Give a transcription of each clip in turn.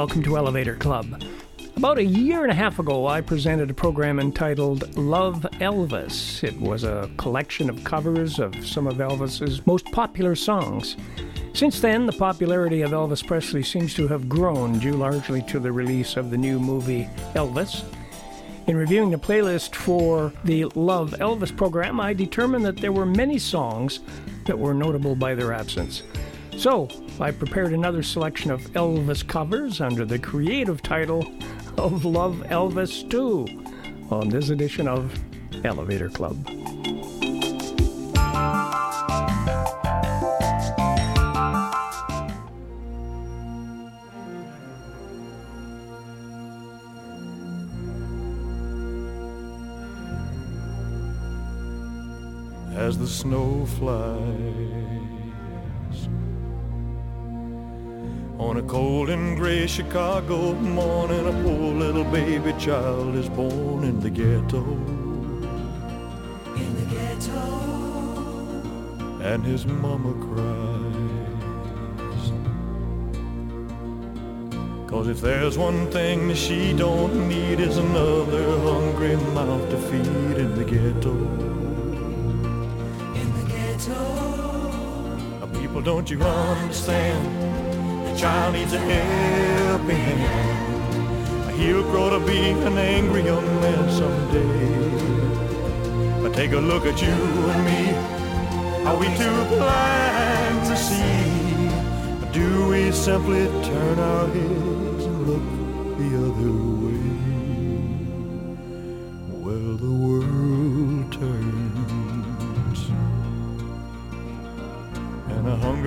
Welcome to Elevator Club. About a year and a half ago, I presented a program entitled Love Elvis. It was a collection of covers of some of Elvis's most popular songs. Since then, the popularity of Elvis Presley seems to have grown, due largely to the release of the new movie Elvis. In reviewing the playlist for the Love Elvis program, I determined that there were many songs that were notable by their absence. So, I prepared another selection of Elvis covers under the creative title of Love Elvis 2 on this edition of Elevator Club. as the snow flies. On a cold and gray Chicago morning, a poor little baby child is born in the ghetto. In the ghetto. And his mama cries. Cause if there's one thing that she don't need is another hungry mouth to feed in the ghetto. In the ghetto. Now, People, don't you understand? Child needs a helping hand. He'll grow to be an angry young man someday. But take a look at you and me. Are we too blind to see? Or do we simply turn our heads and look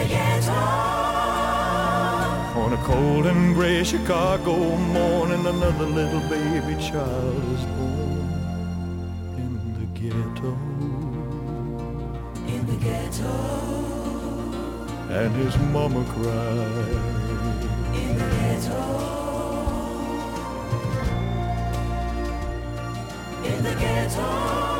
In the ghetto. On a cold and gray Chicago morning, another little baby child is born in the ghetto. In the ghetto. And his mama cried. In the ghetto. In the ghetto.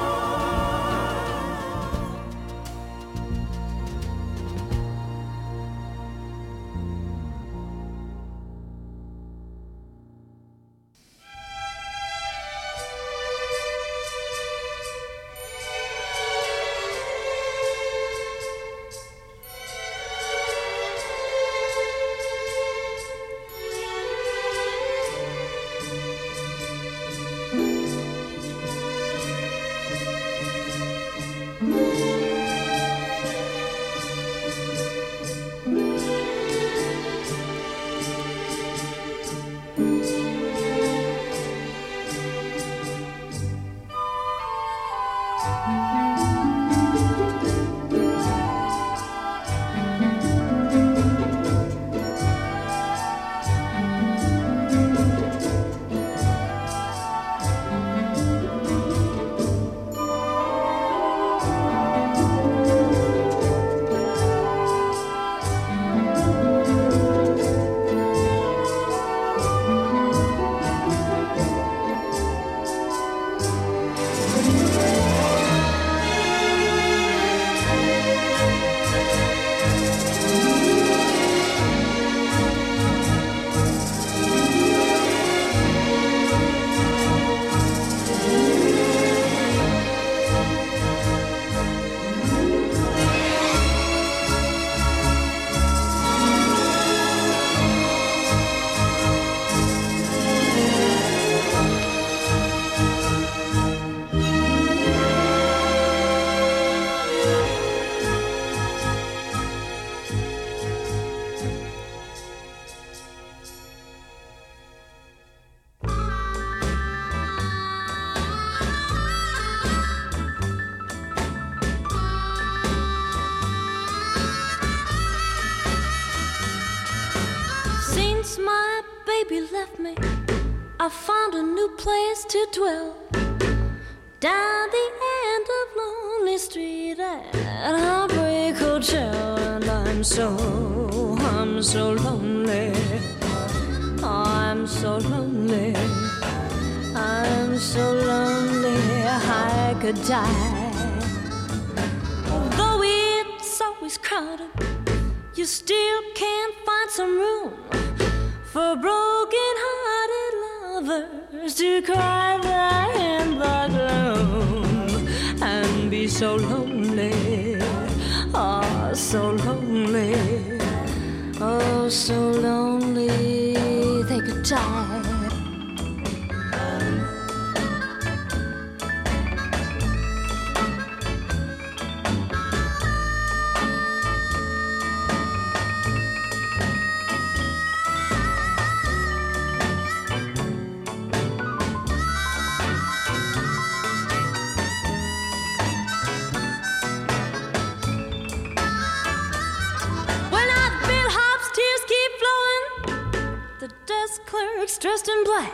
dressed in black.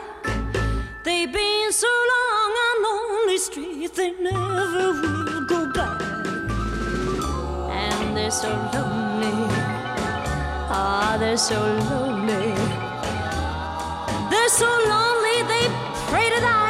They've been so long on lonely streets, they never will go back. And they're so lonely. Ah, oh, they're so lonely. They're so lonely, they pray to die.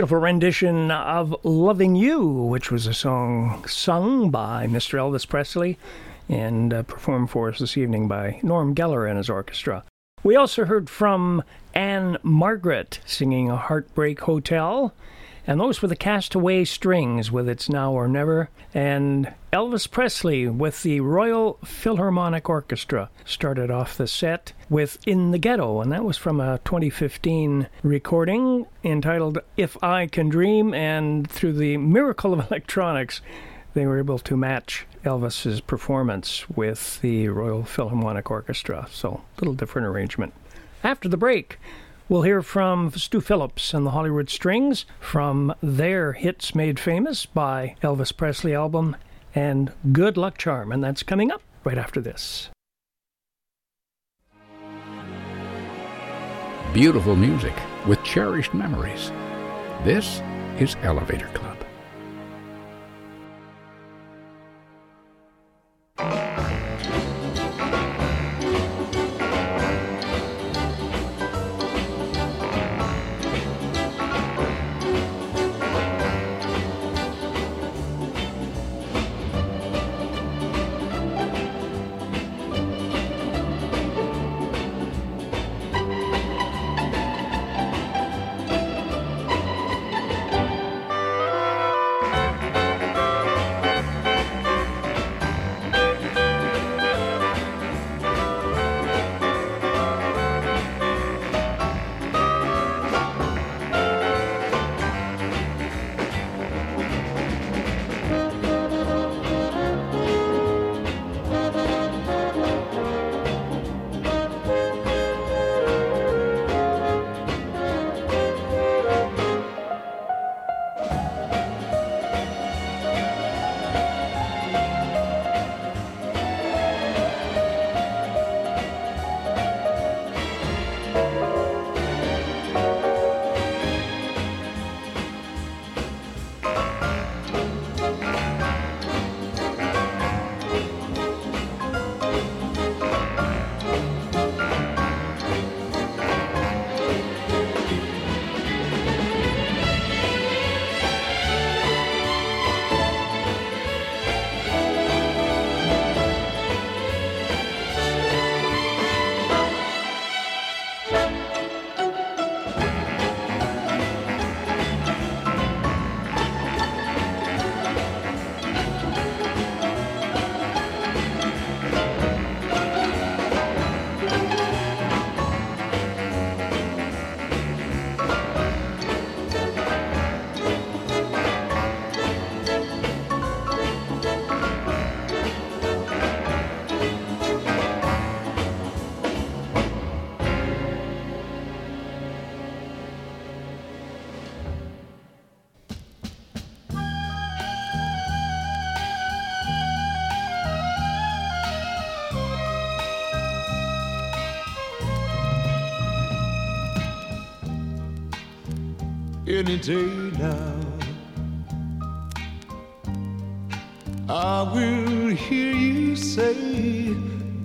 Beautiful rendition of Loving You, which was a song sung by Mr. Elvis Presley and uh, performed for us this evening by Norm Geller and his orchestra. We also heard from Ann-Margret singing A Heartbreak Hotel, and those were the Castaway Strings with It's Now or Never, and Elvis Presley with the Royal Philharmonic Orchestra started off the set with In the Ghetto, and that was from a 2015 recording entitled If I Can Dream, and through the miracle of electronics, they were able to match Elvis's performance with the Royal Philharmonic Orchestra. So, a little different arrangement. After the break, We'll hear from Stu Phillips and the Hollywood Strings from their hits made famous by Elvis Presley album and Good Luck Charm, and that's coming up right after this. Beautiful music with cherished memories. This is Elevator Club. Any day now. I will hear you say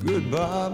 goodbye,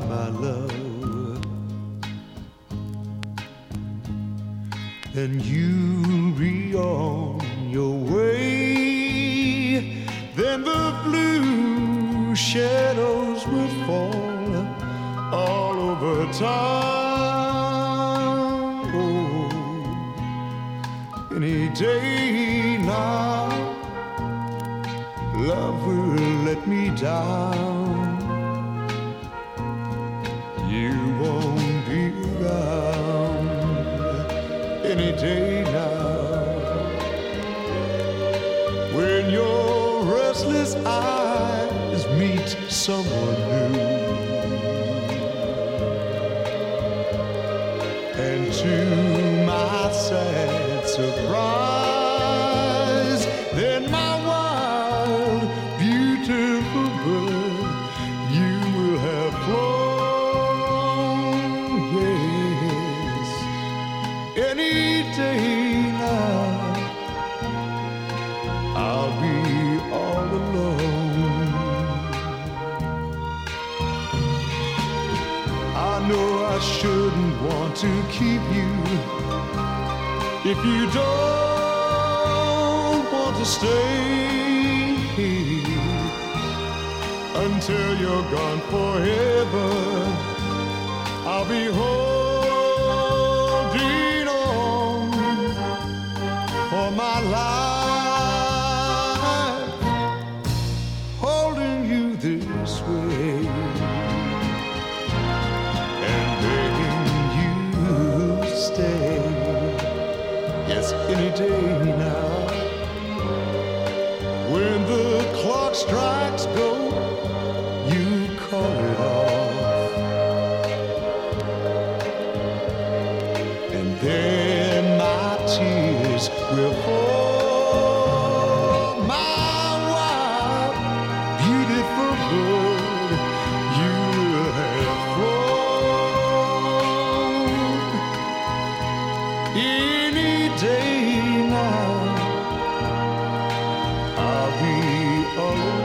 any day now. I'll be alone.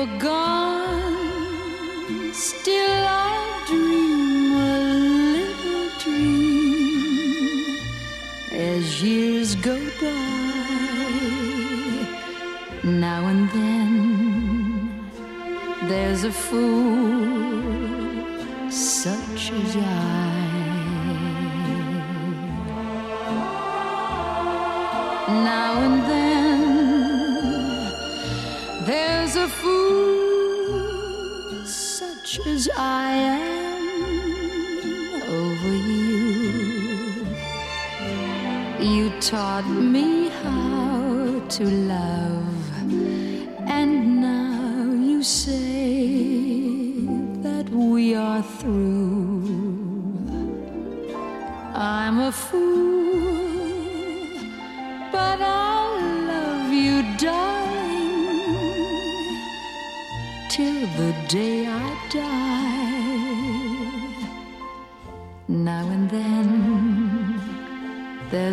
Gone, still I dream a little dream as years go by. Now and then there's a fool such as I. as I am over you. You taught me how to love,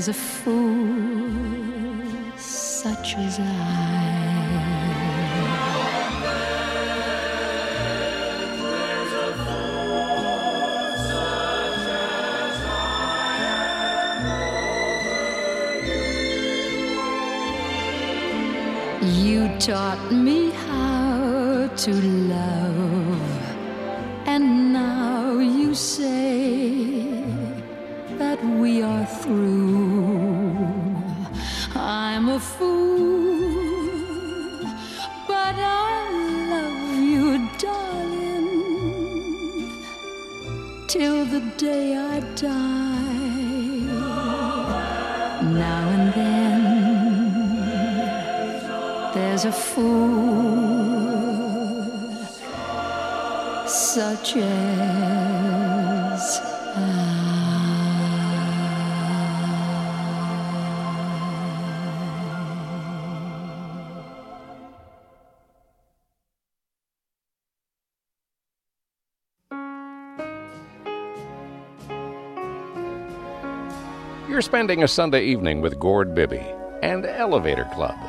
there's a fool such as I. You taught me how to love, there's a fool such as You're spending a Sunday evening with Gord Bibby and Elevator Club.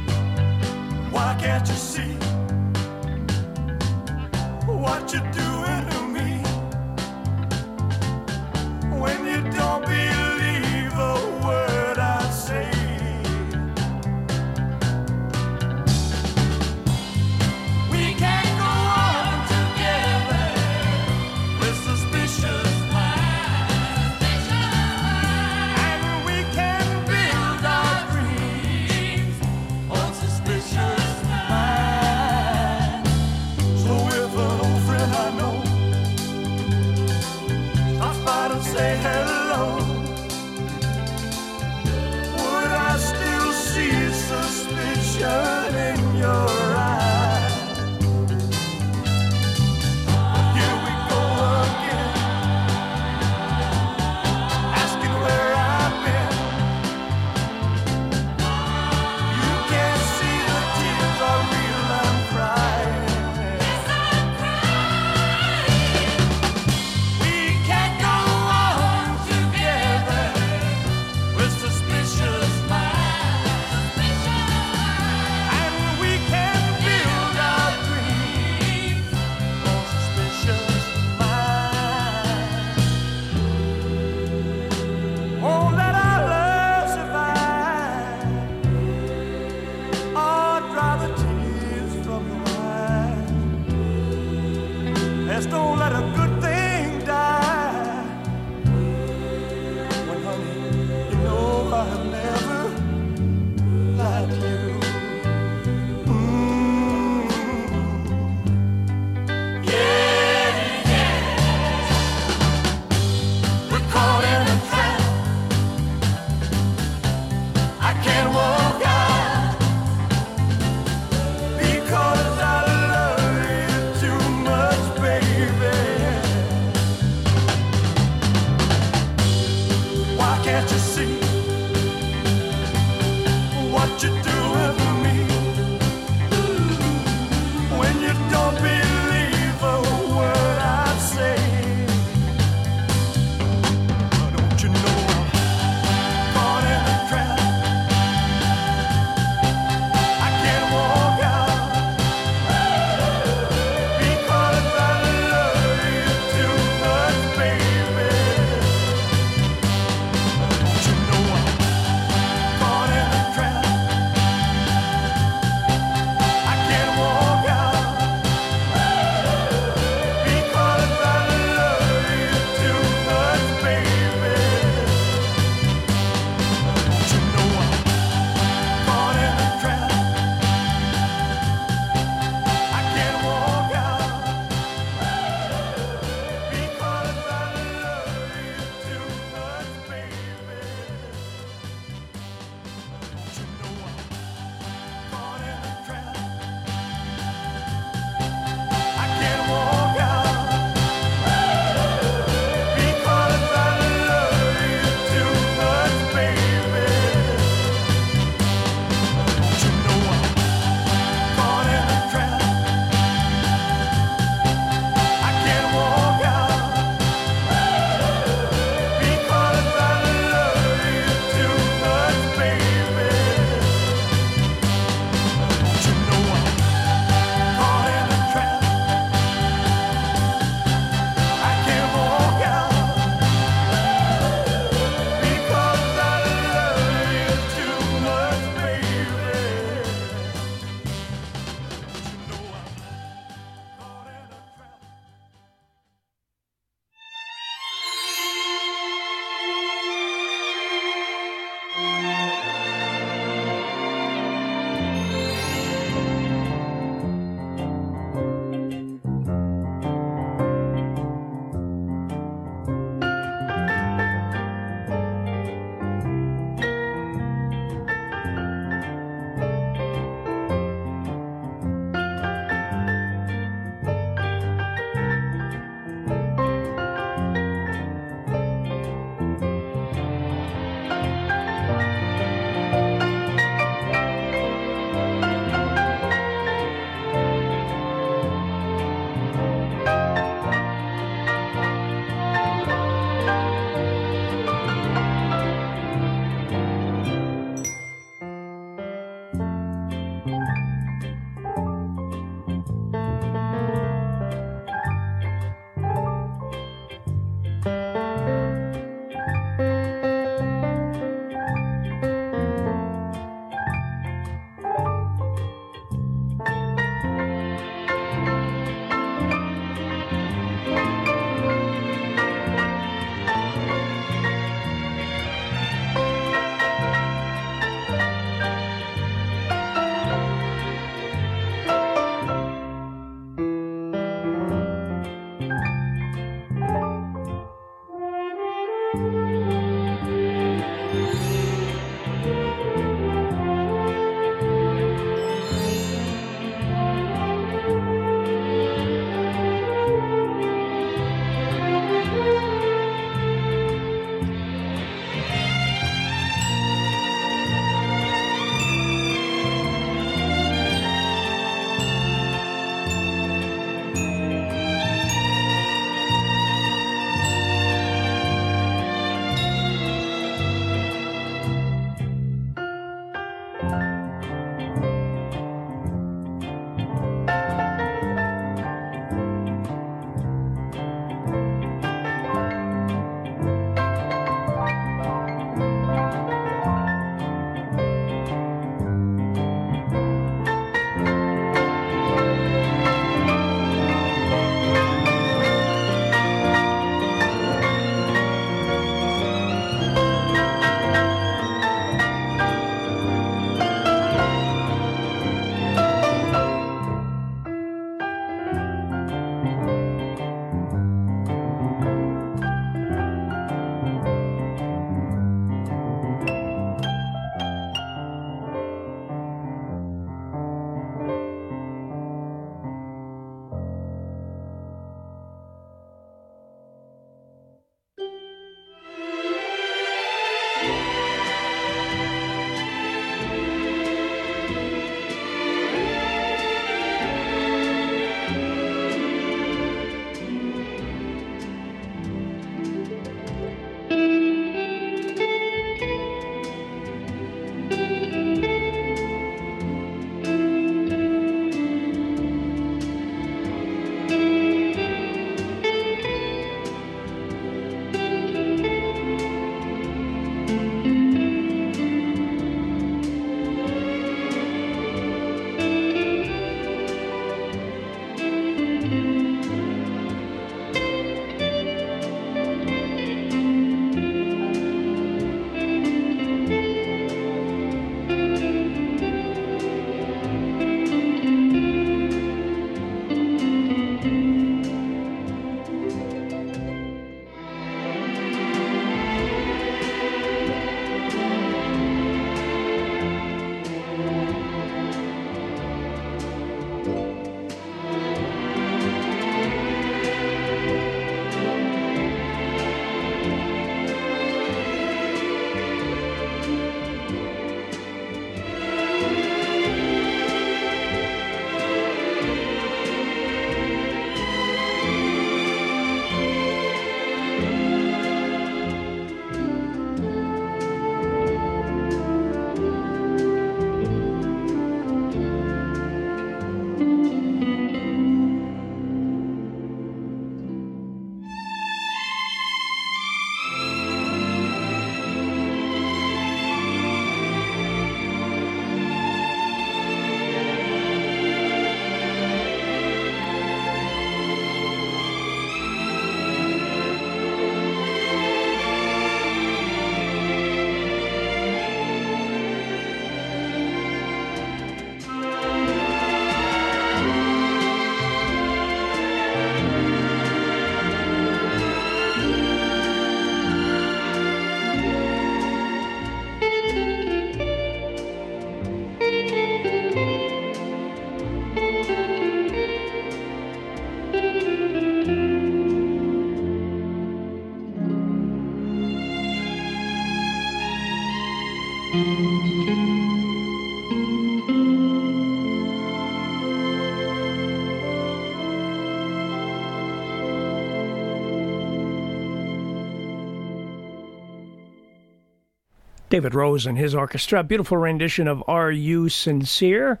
David Rose and his orchestra, beautiful rendition of Are You Sincere?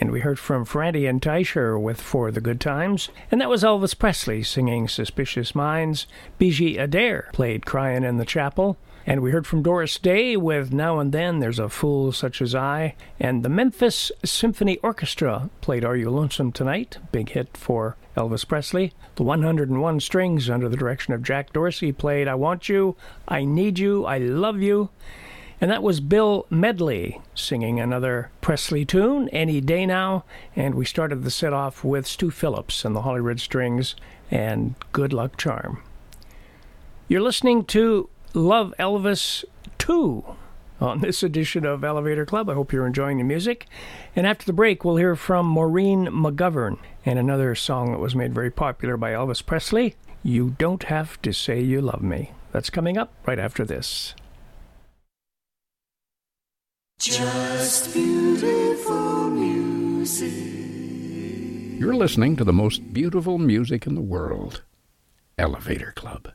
And we heard from Ferrante and Teicher with For the Good Times. And that was Elvis Presley singing Suspicious Minds. Beegie Adair played Crying in the Chapel. And we heard from Doris Day with Now and Then There's a Fool Such as I. And the Memphis Symphony Orchestra played Are You Lonesome Tonight? Big hit for Elvis Presley. The 101 Strings under the direction of Jack Dorsey played I Want You, I Need You, I Love You. And that was Bill Medley singing another Presley tune, Any Day Now. And we started the set off with Stu Phillips and the Hollywood Strings and Good Luck Charm. You're listening to Love Elvis 2 on this edition of Elevator Club. I hope you're enjoying the music. And after the break, we'll hear from Maureen McGovern and another song that was made very popular by Elvis Presley You Don't Have to Say You Love Me. That's coming up right after this. Just beautiful music. You're listening to the most beautiful music in the world Elevator Club.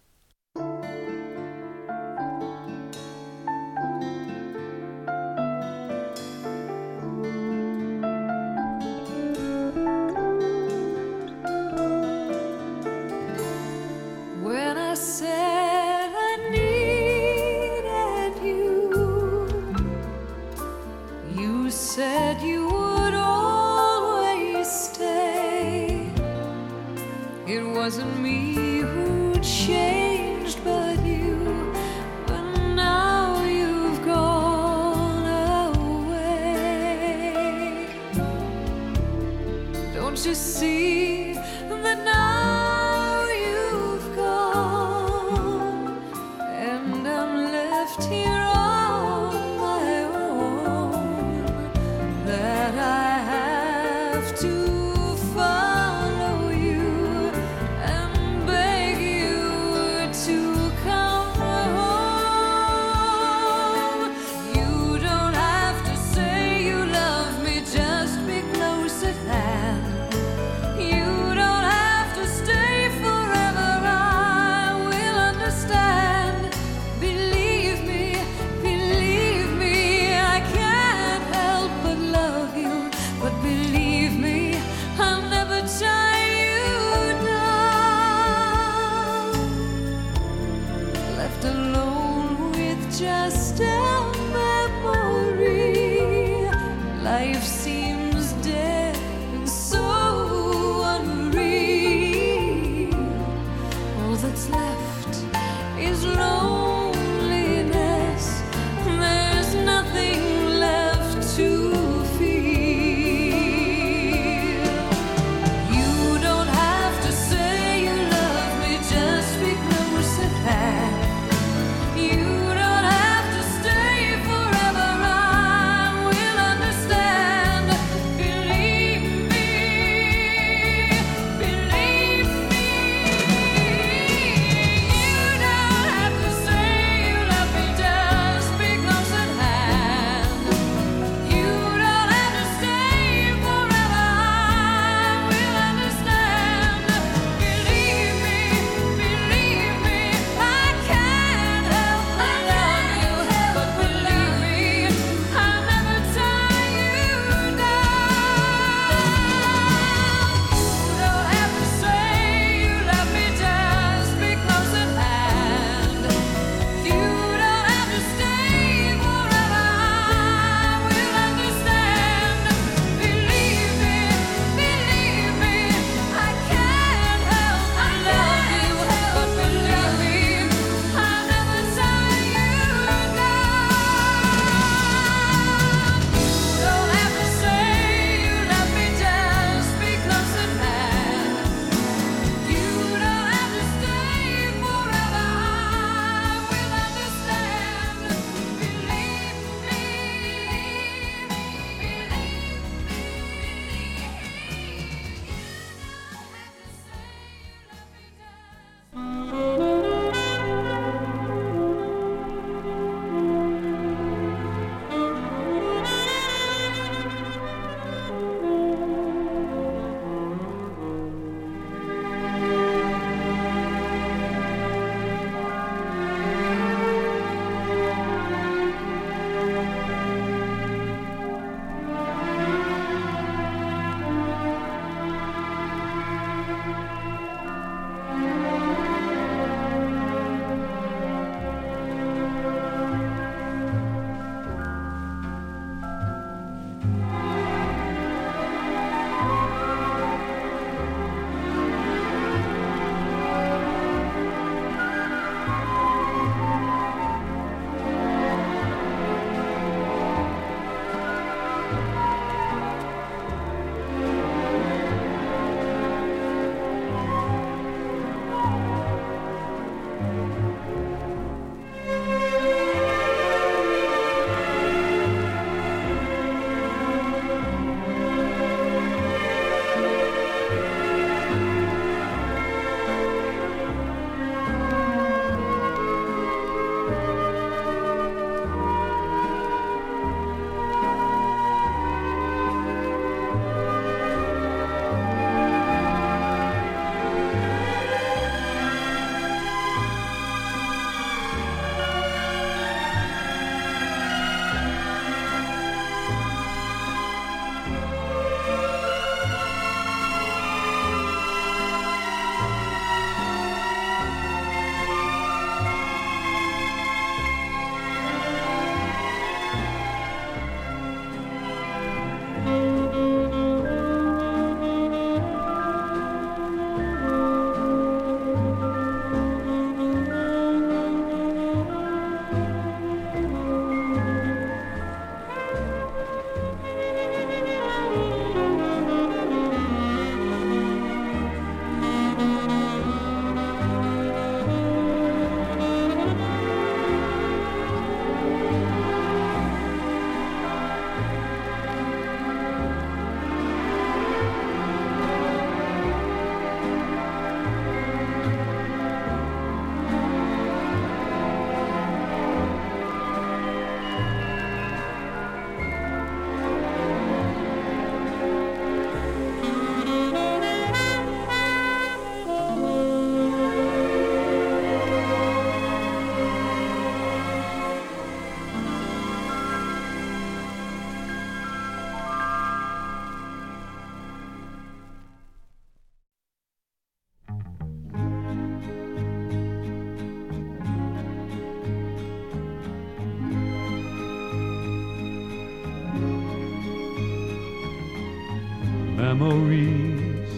Memories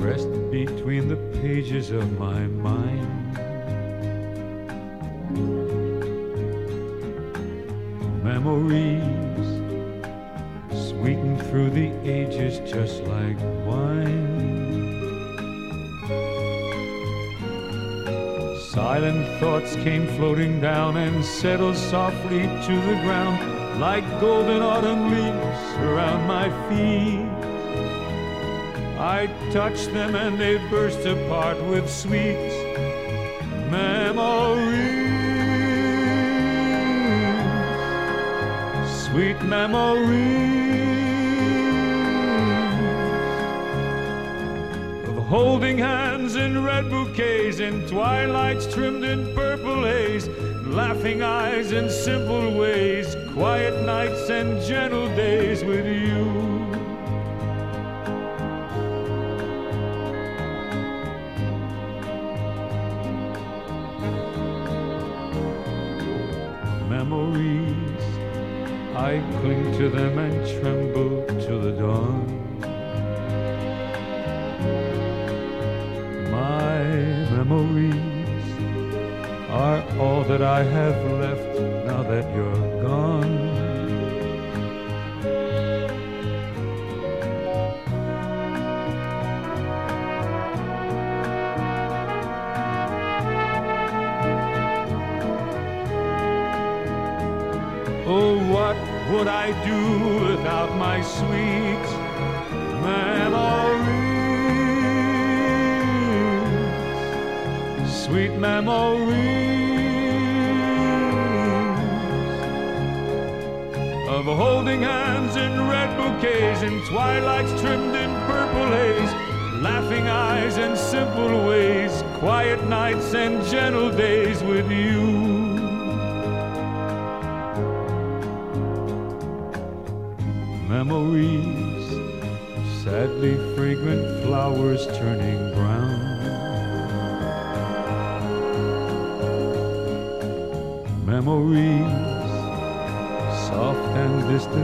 pressed between the pages of my mind. Memories sweetened through the ages just like wine. Silent thoughts came floating down and settled softly to the ground like golden autumn leaves around my feet. I touched them and they burst apart with sweet memories. Sweet memories of holding hands in red bouquets in twilights trimmed in purple haze, laughing eyes in simple ways, quiet nights and gentle days with you. I cling to them and tremble till the dawn. My memories are all that I have left now that you're memories? Of holding hands in red bouquets and twilights trimmed in purple haze, laughing eyes and simple ways, quiet nights and gentle days with you. memories, sadly fragrant flowers turning distant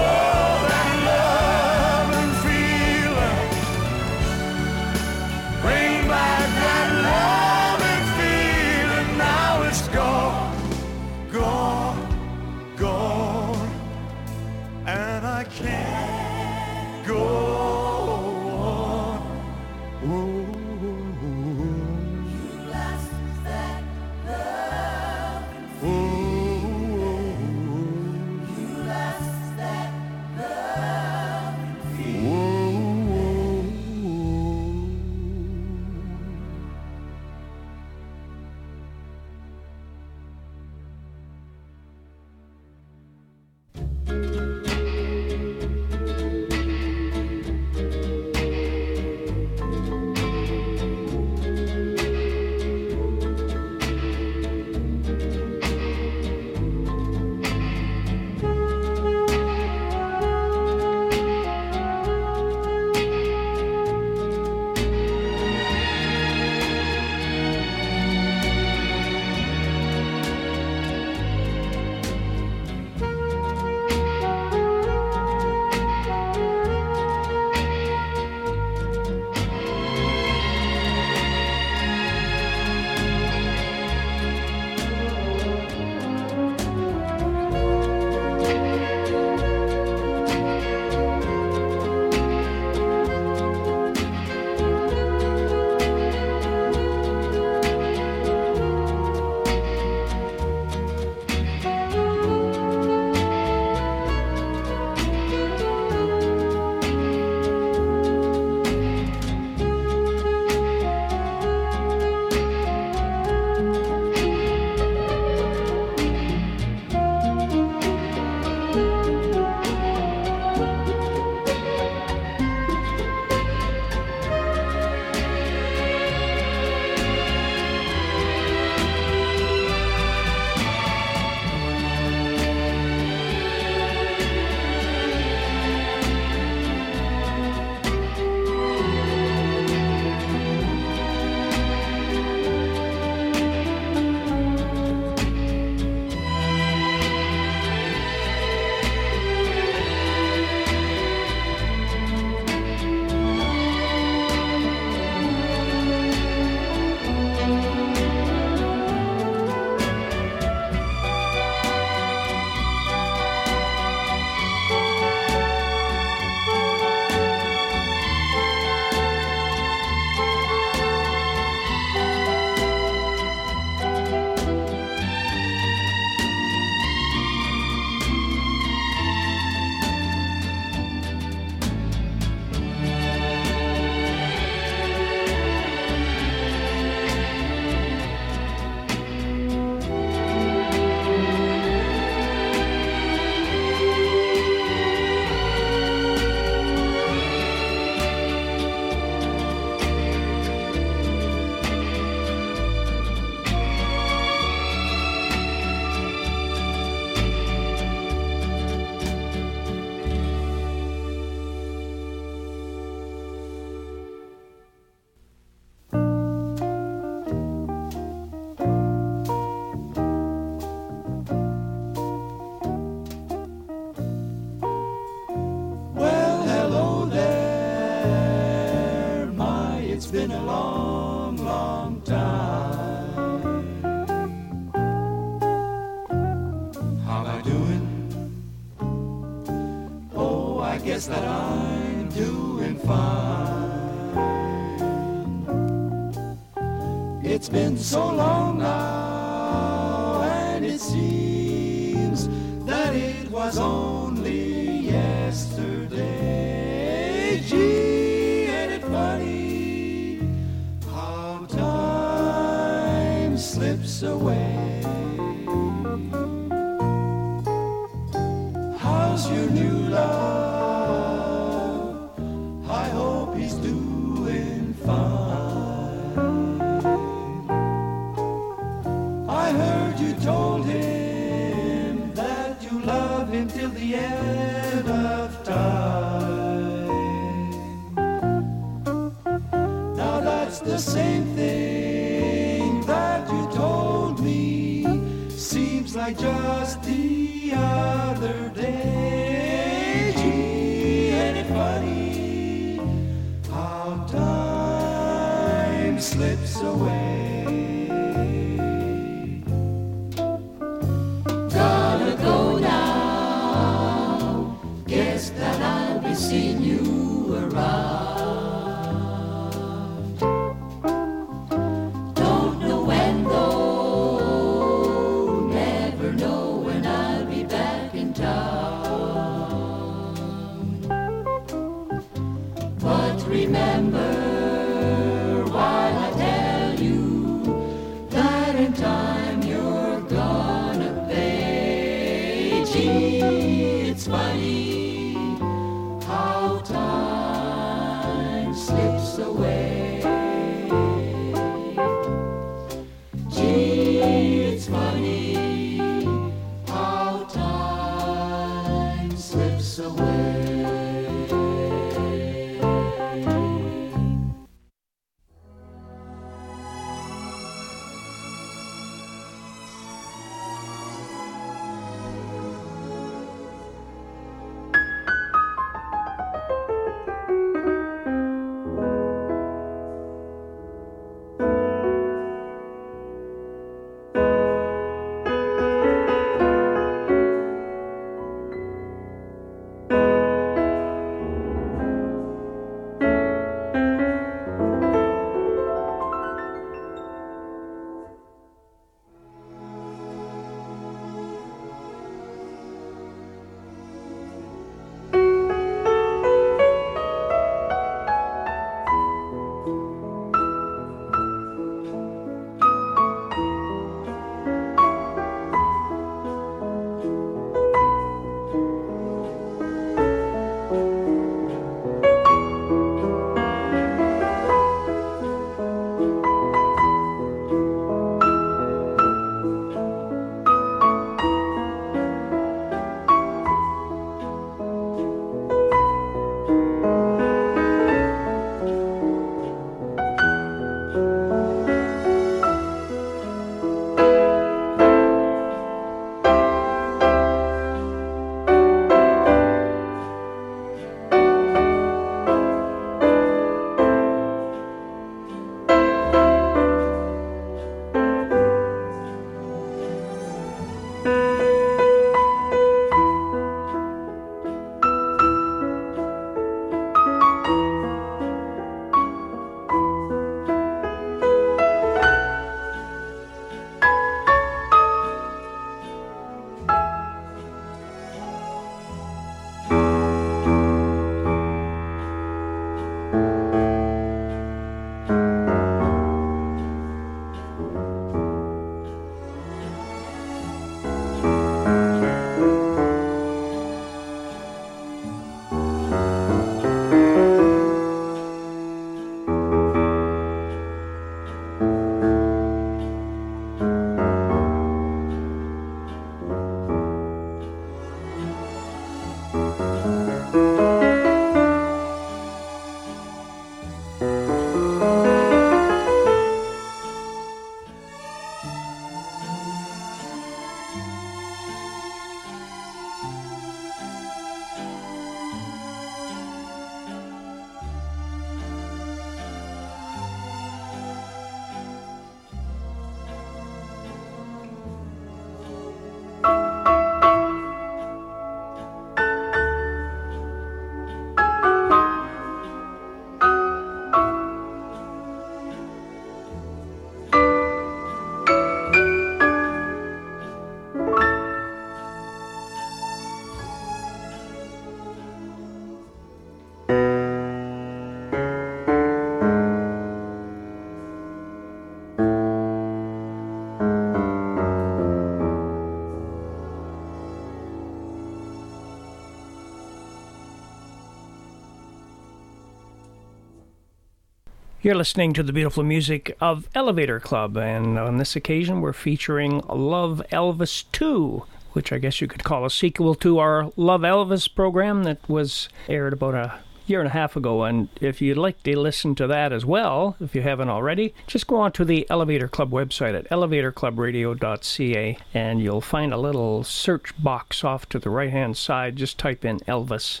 You're listening to the beautiful music of Elevator Club, and on this occasion, we're featuring Love Elvis 2, which I guess you could call a sequel to our Love Elvis program that was aired about a year and a half ago. And if you'd like to listen to that as well, if you haven't already, just go on to the Elevator Club website at elevatorclubradio.ca and you'll find a little search box off to the right hand side. Just type in Elvis,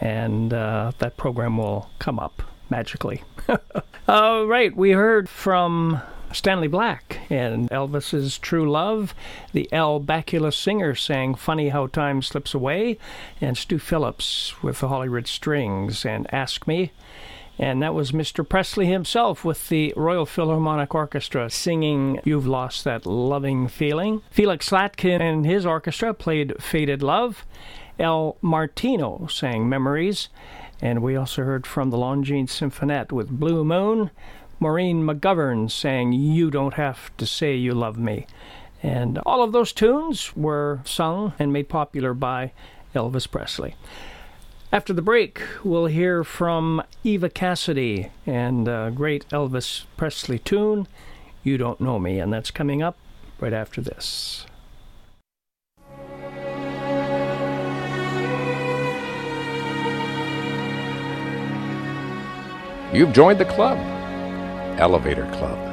and uh, that program will come up magically. All right, we heard from Stanley Black in Elvis's True Love. The Al Bacula singer sang Funny How Time Slips Away, and Stu Phillips with the Hollywood Strings and Ask Me. And that was Mr. Presley himself with the Royal Philharmonic Orchestra singing You've Lost That Loving Feeling. Felix Slatkin and his orchestra played Faded Love. Al Martino sang Memories. And we also heard from the Longines Symphonette with Blue Moon. Maureen McGovern sang You Don't Have to Say You Love Me. And all of those tunes were sung and made popular by Elvis Presley. After the break, we'll hear from Eva Cassidy and a great Elvis Presley tune, You Don't Know Me. And that's coming up right after this. You've joined the club, Elevator Club.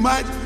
Might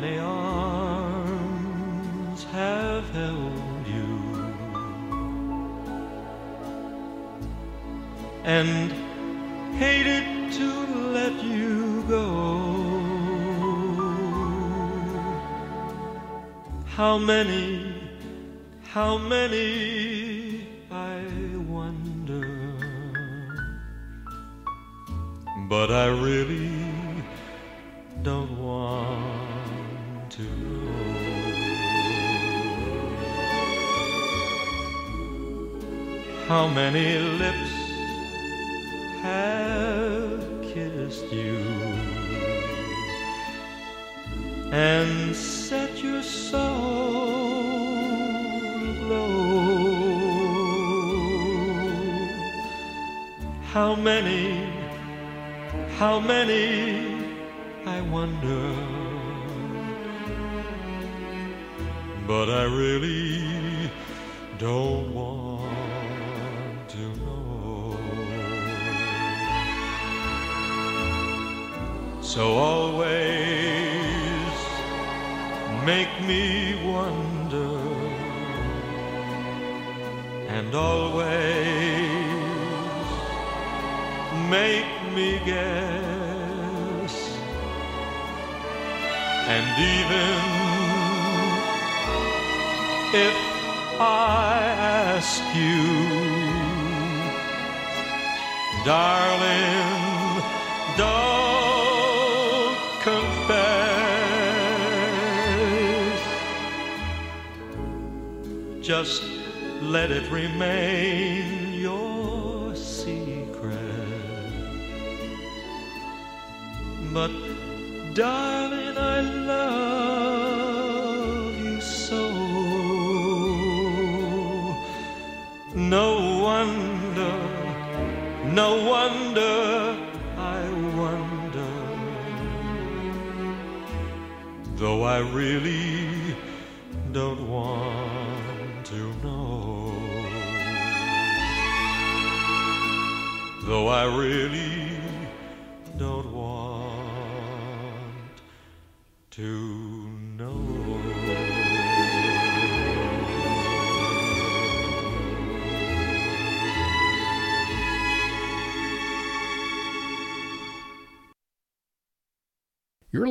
many arms have held you? And hated to let you go. How many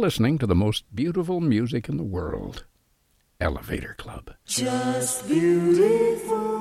listening to the most beautiful music in the world Elevator Club. Just beautiful.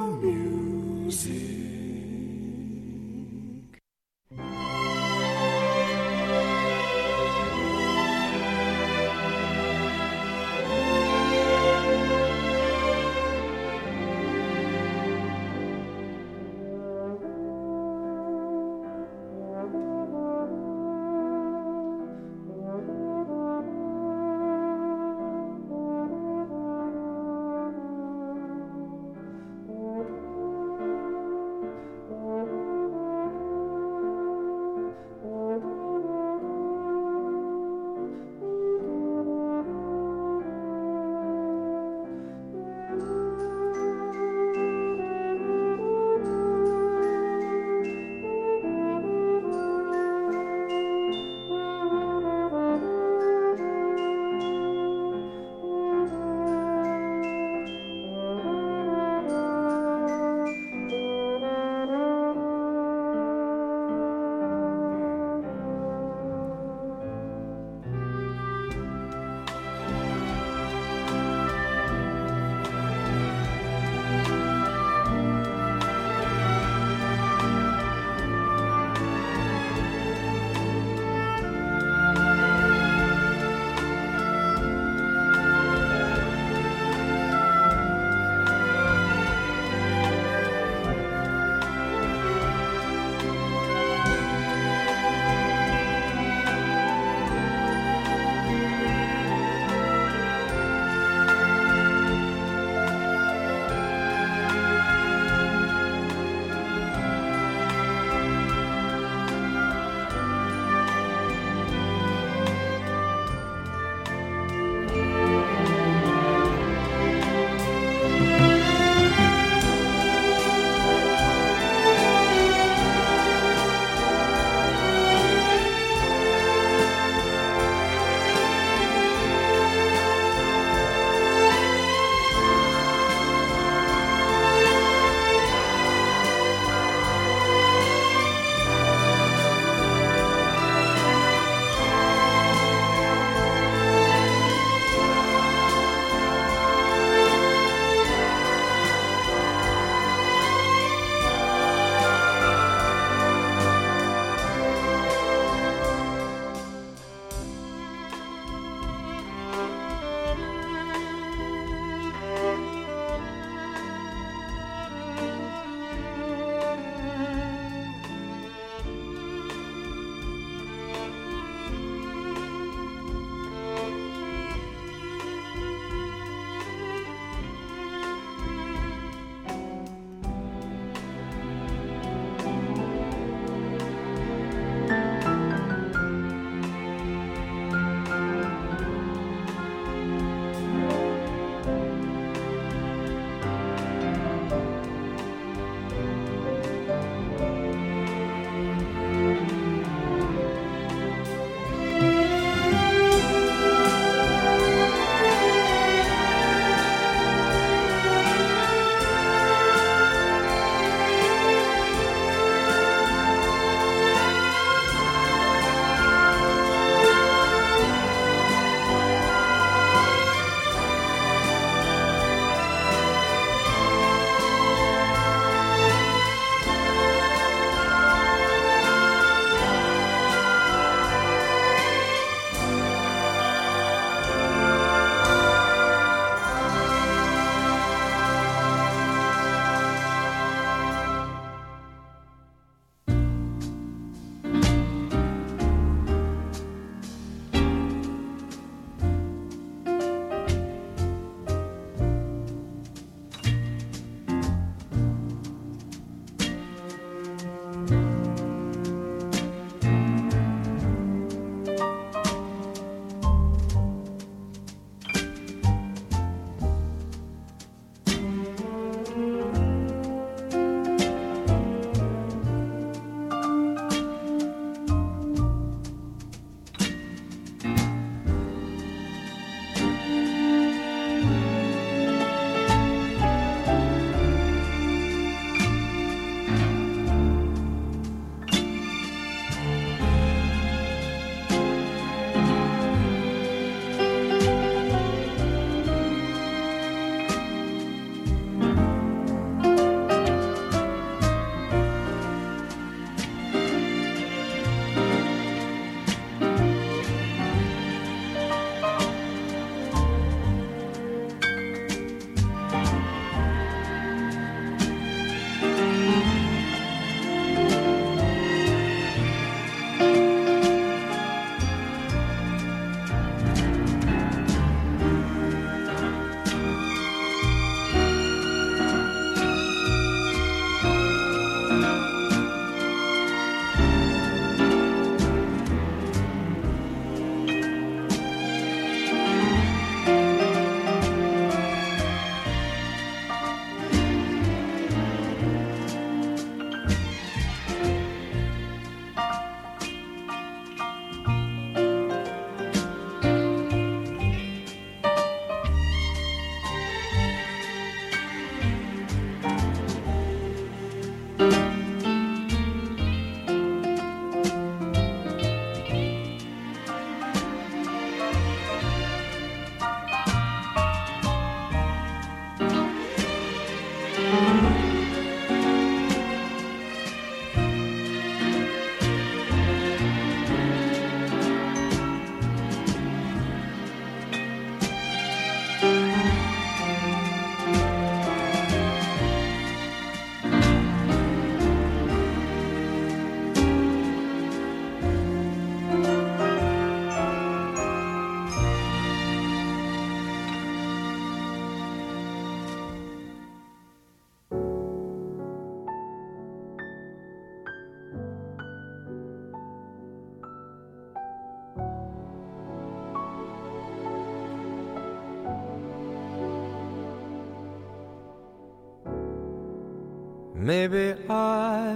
Maybe I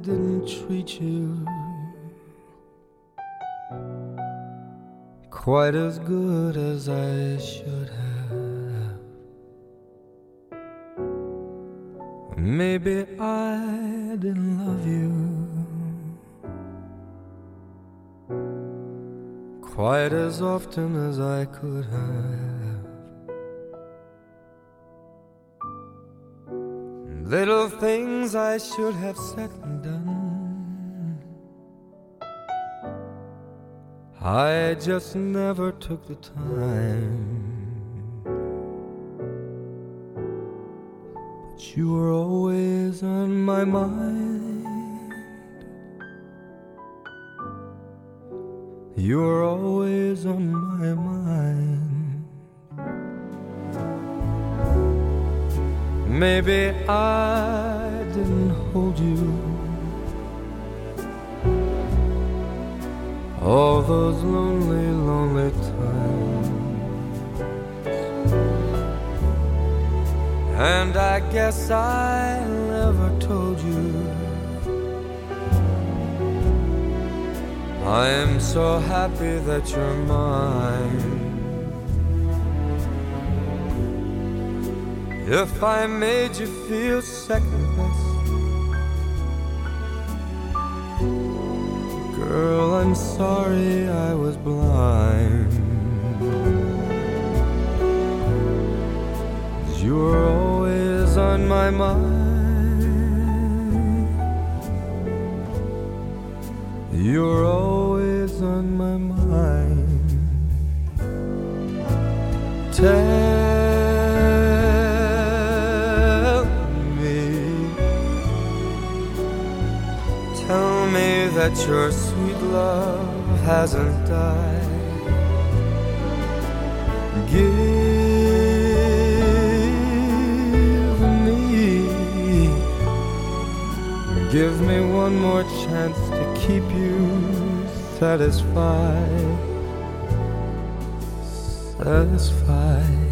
didn't treat you quite as good as I should have. Maybe I didn't love you quite as often as I could have. I should have said and done. I just never took the time. But you were always on my mind. You were always on my mind. Maybe I hold you all those lonely, lonely times. And I guess I never told you I am so happy that you're mine. If I made you feel second girl, I'm sorry I was blind. You were always on my mind. You were always on my mind. Tell me, tell me that your sweet love hasn't died. Give me, give me one more chance to keep you satisfied, satisfied.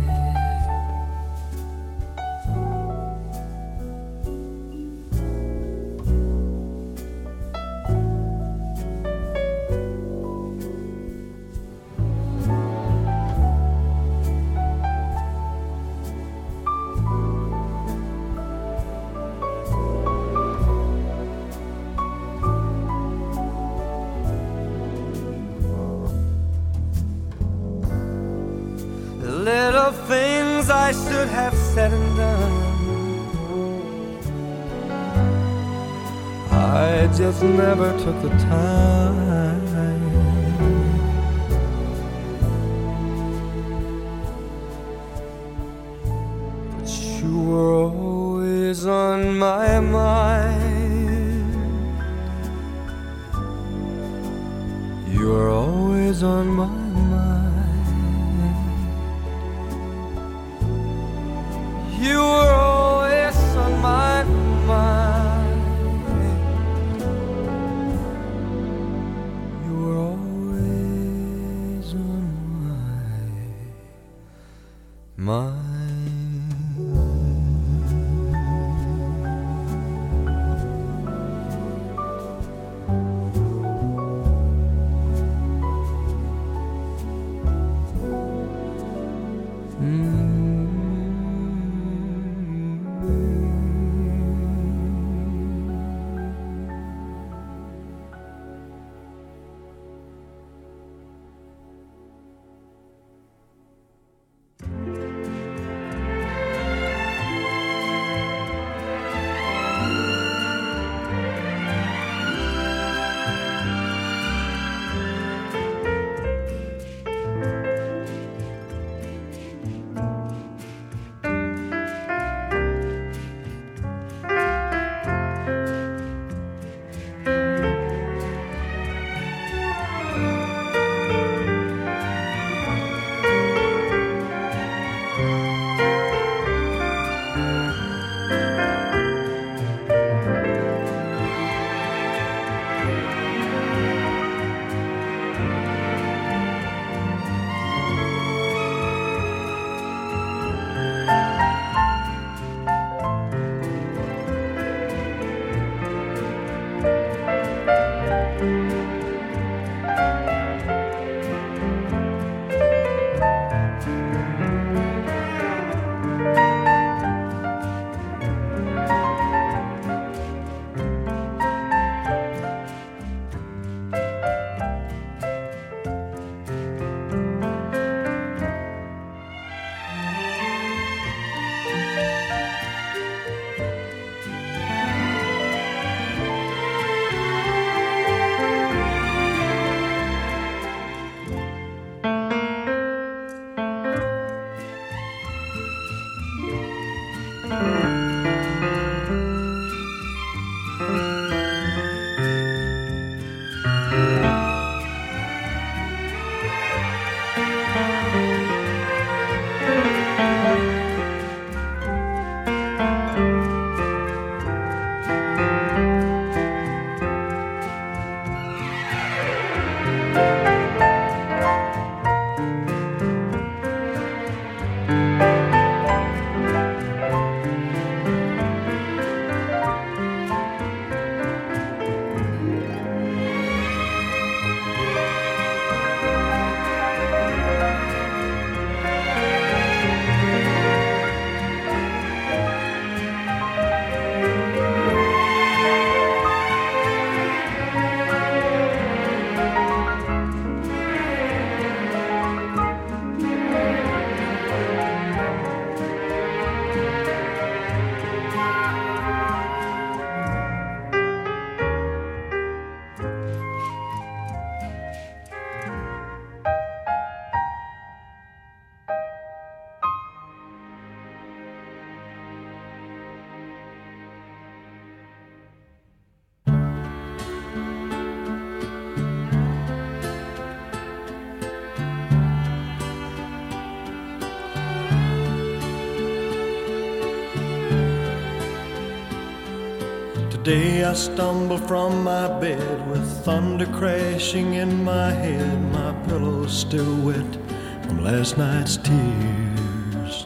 Today I stumble from my bed with thunder crashing in my head, my pillow's still wet from last night's tears.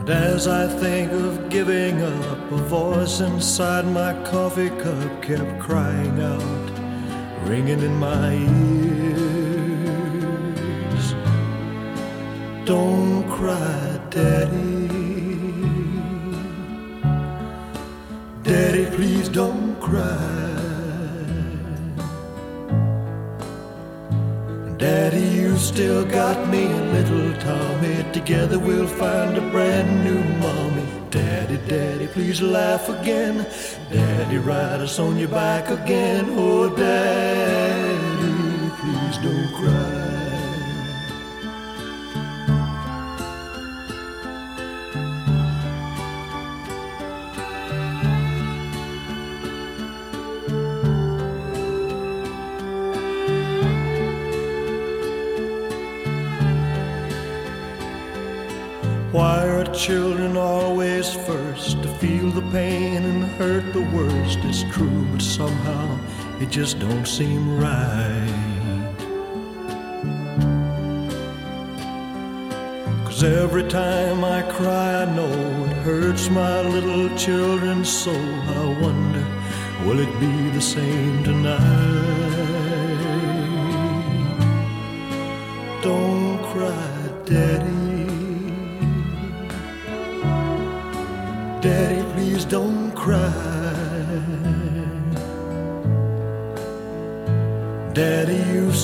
And as I think of giving up, a voice inside my coffee cup kept crying out, ringing in my ears. Together we'll find a brand new mommy. Daddy, Daddy, please laugh again. Daddy, ride us on your back again. Oh, Daddy, please don't cry. Children always first to feel the pain and hurt the worst? It's true, but somehow it just don't seem right. Cause every time I cry, I know it hurts my little children's soul. I wonder, will it be the same tonight? Don't cry. Daddy,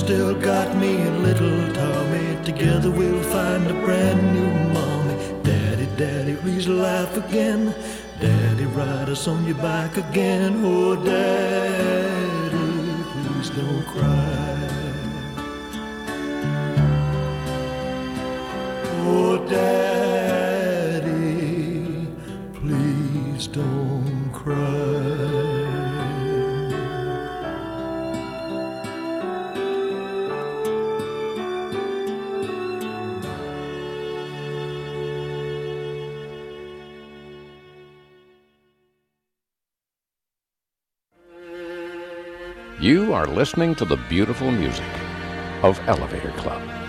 still got me and little Tommy. Together we'll find a brand new mommy. Daddy, Daddy, please laugh again. Daddy, ride us on your back again. Oh, Daddy, please don't cry. Listening to the beautiful music of Elevator Club.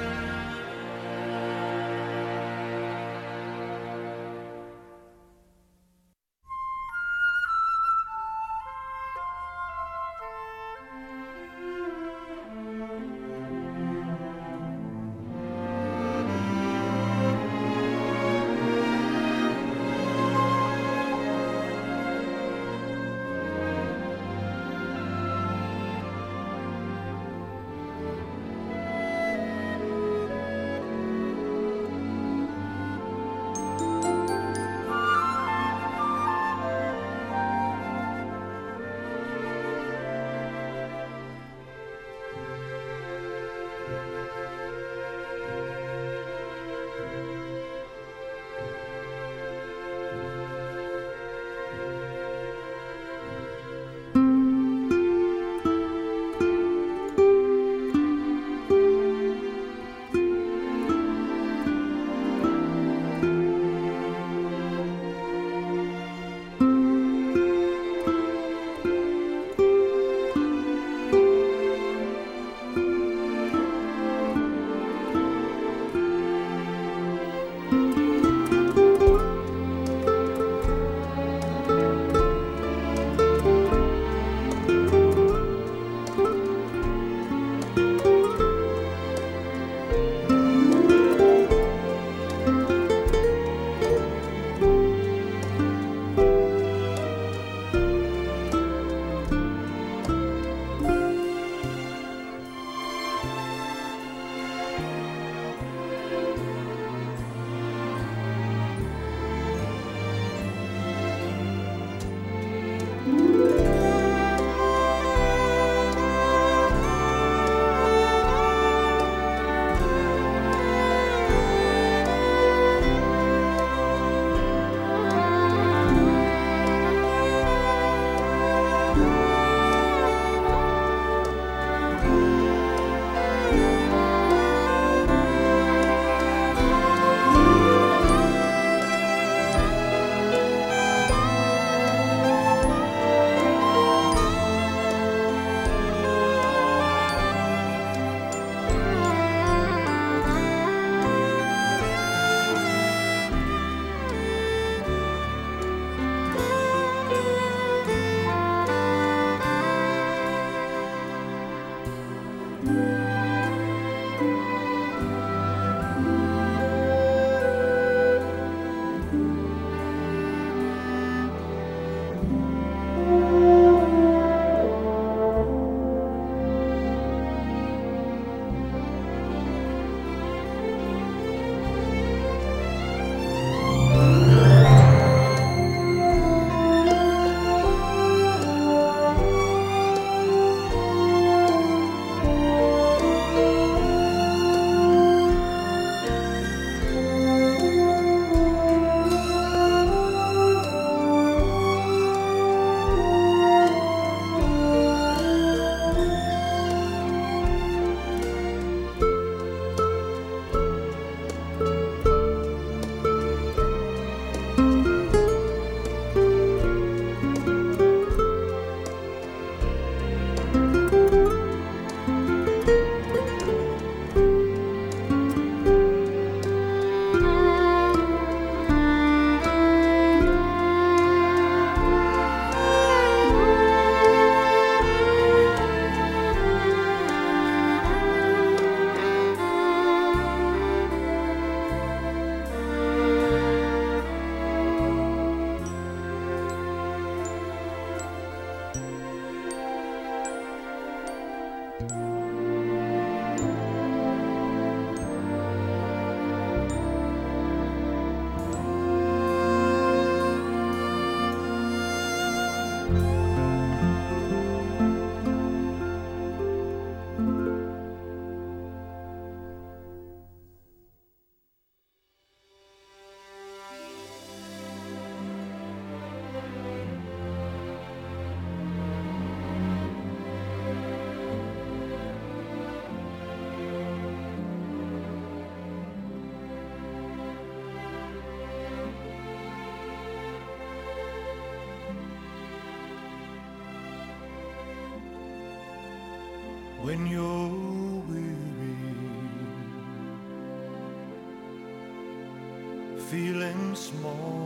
Feeling small,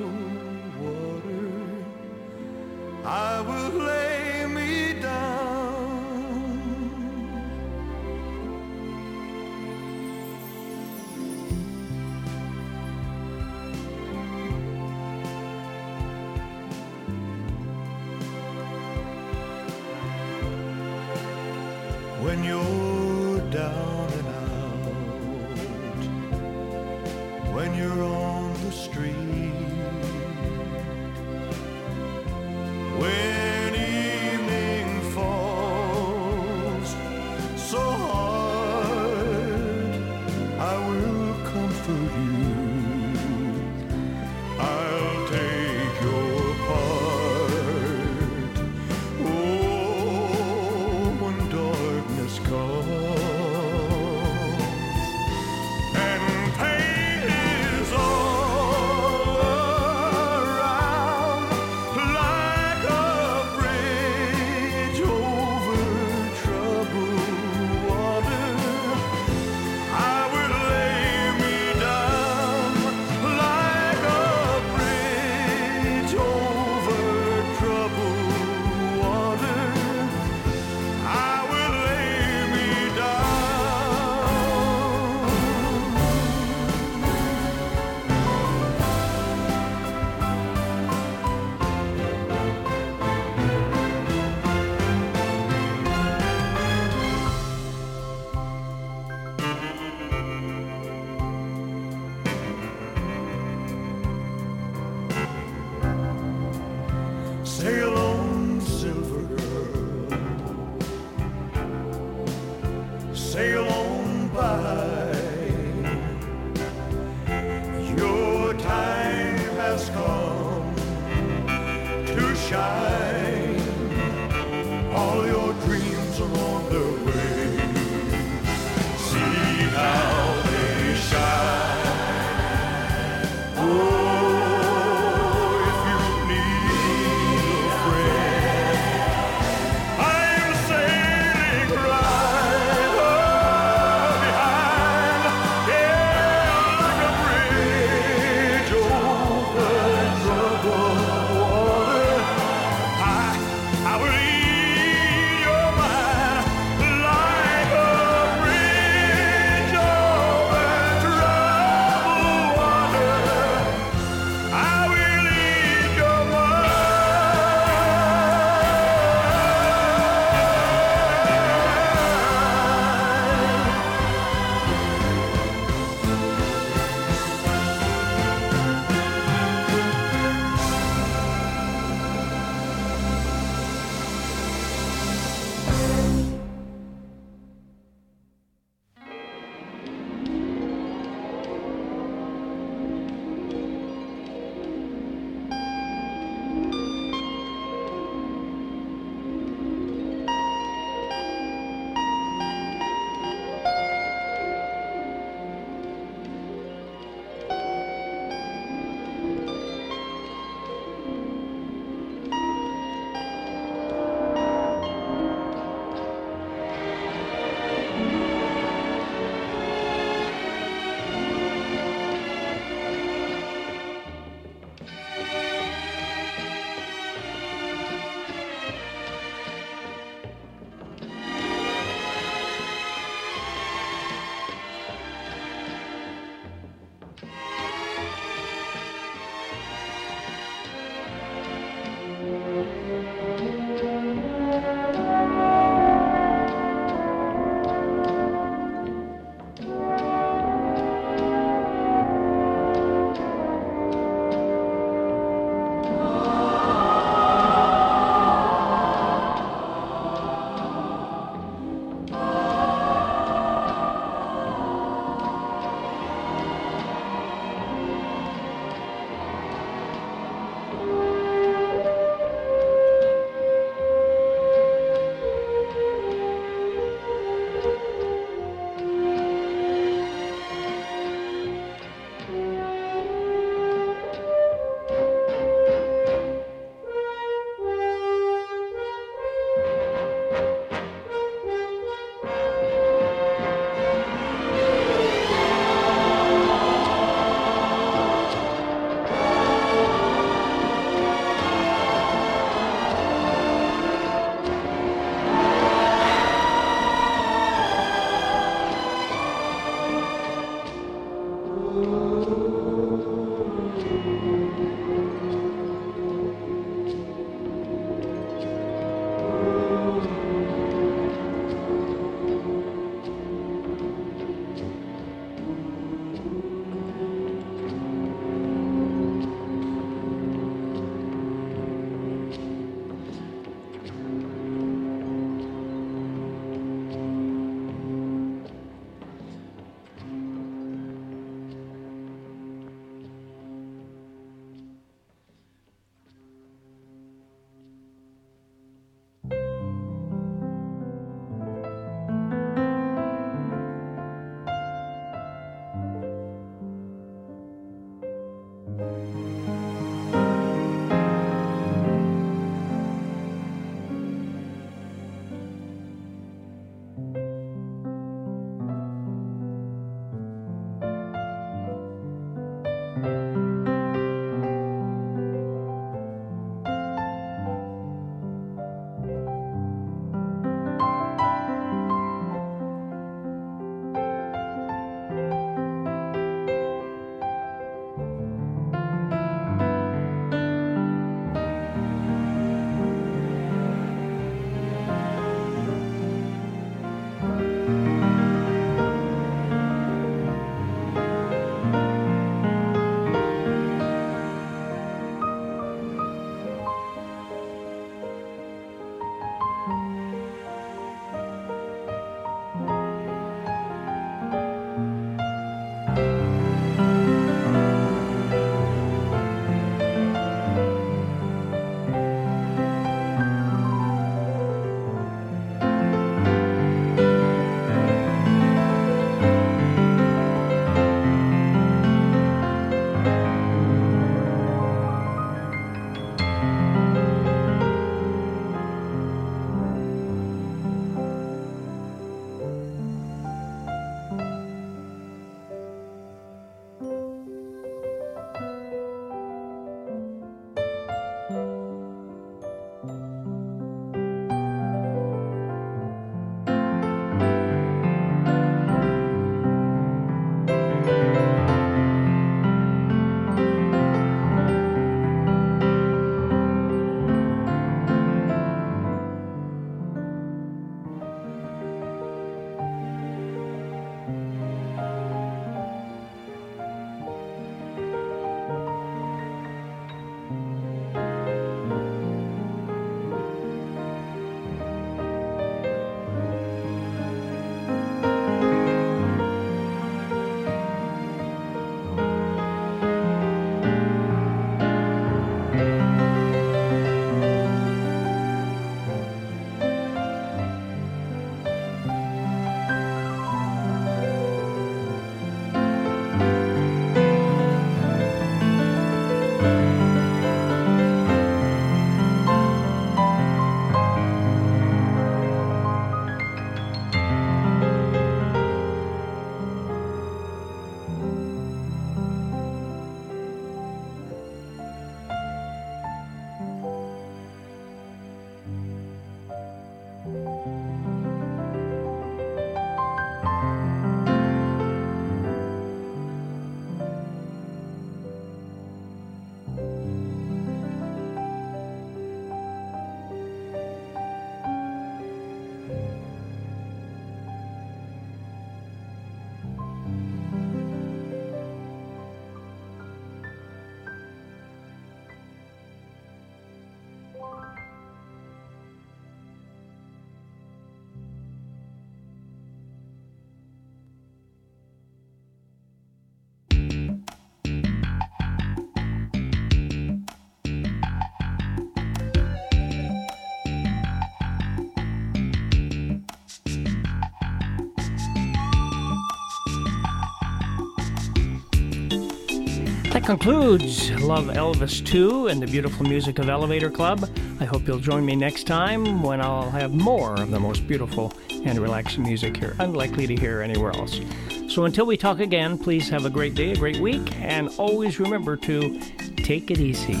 concludes Love Elvis 2 and the beautiful music of Elevator Club. I hope you'll join me next time when I'll have more of the most beautiful and relaxing music here, unlikely to hear anywhere else. So until we talk again, please have a great day, a great week, and always remember to take it easy.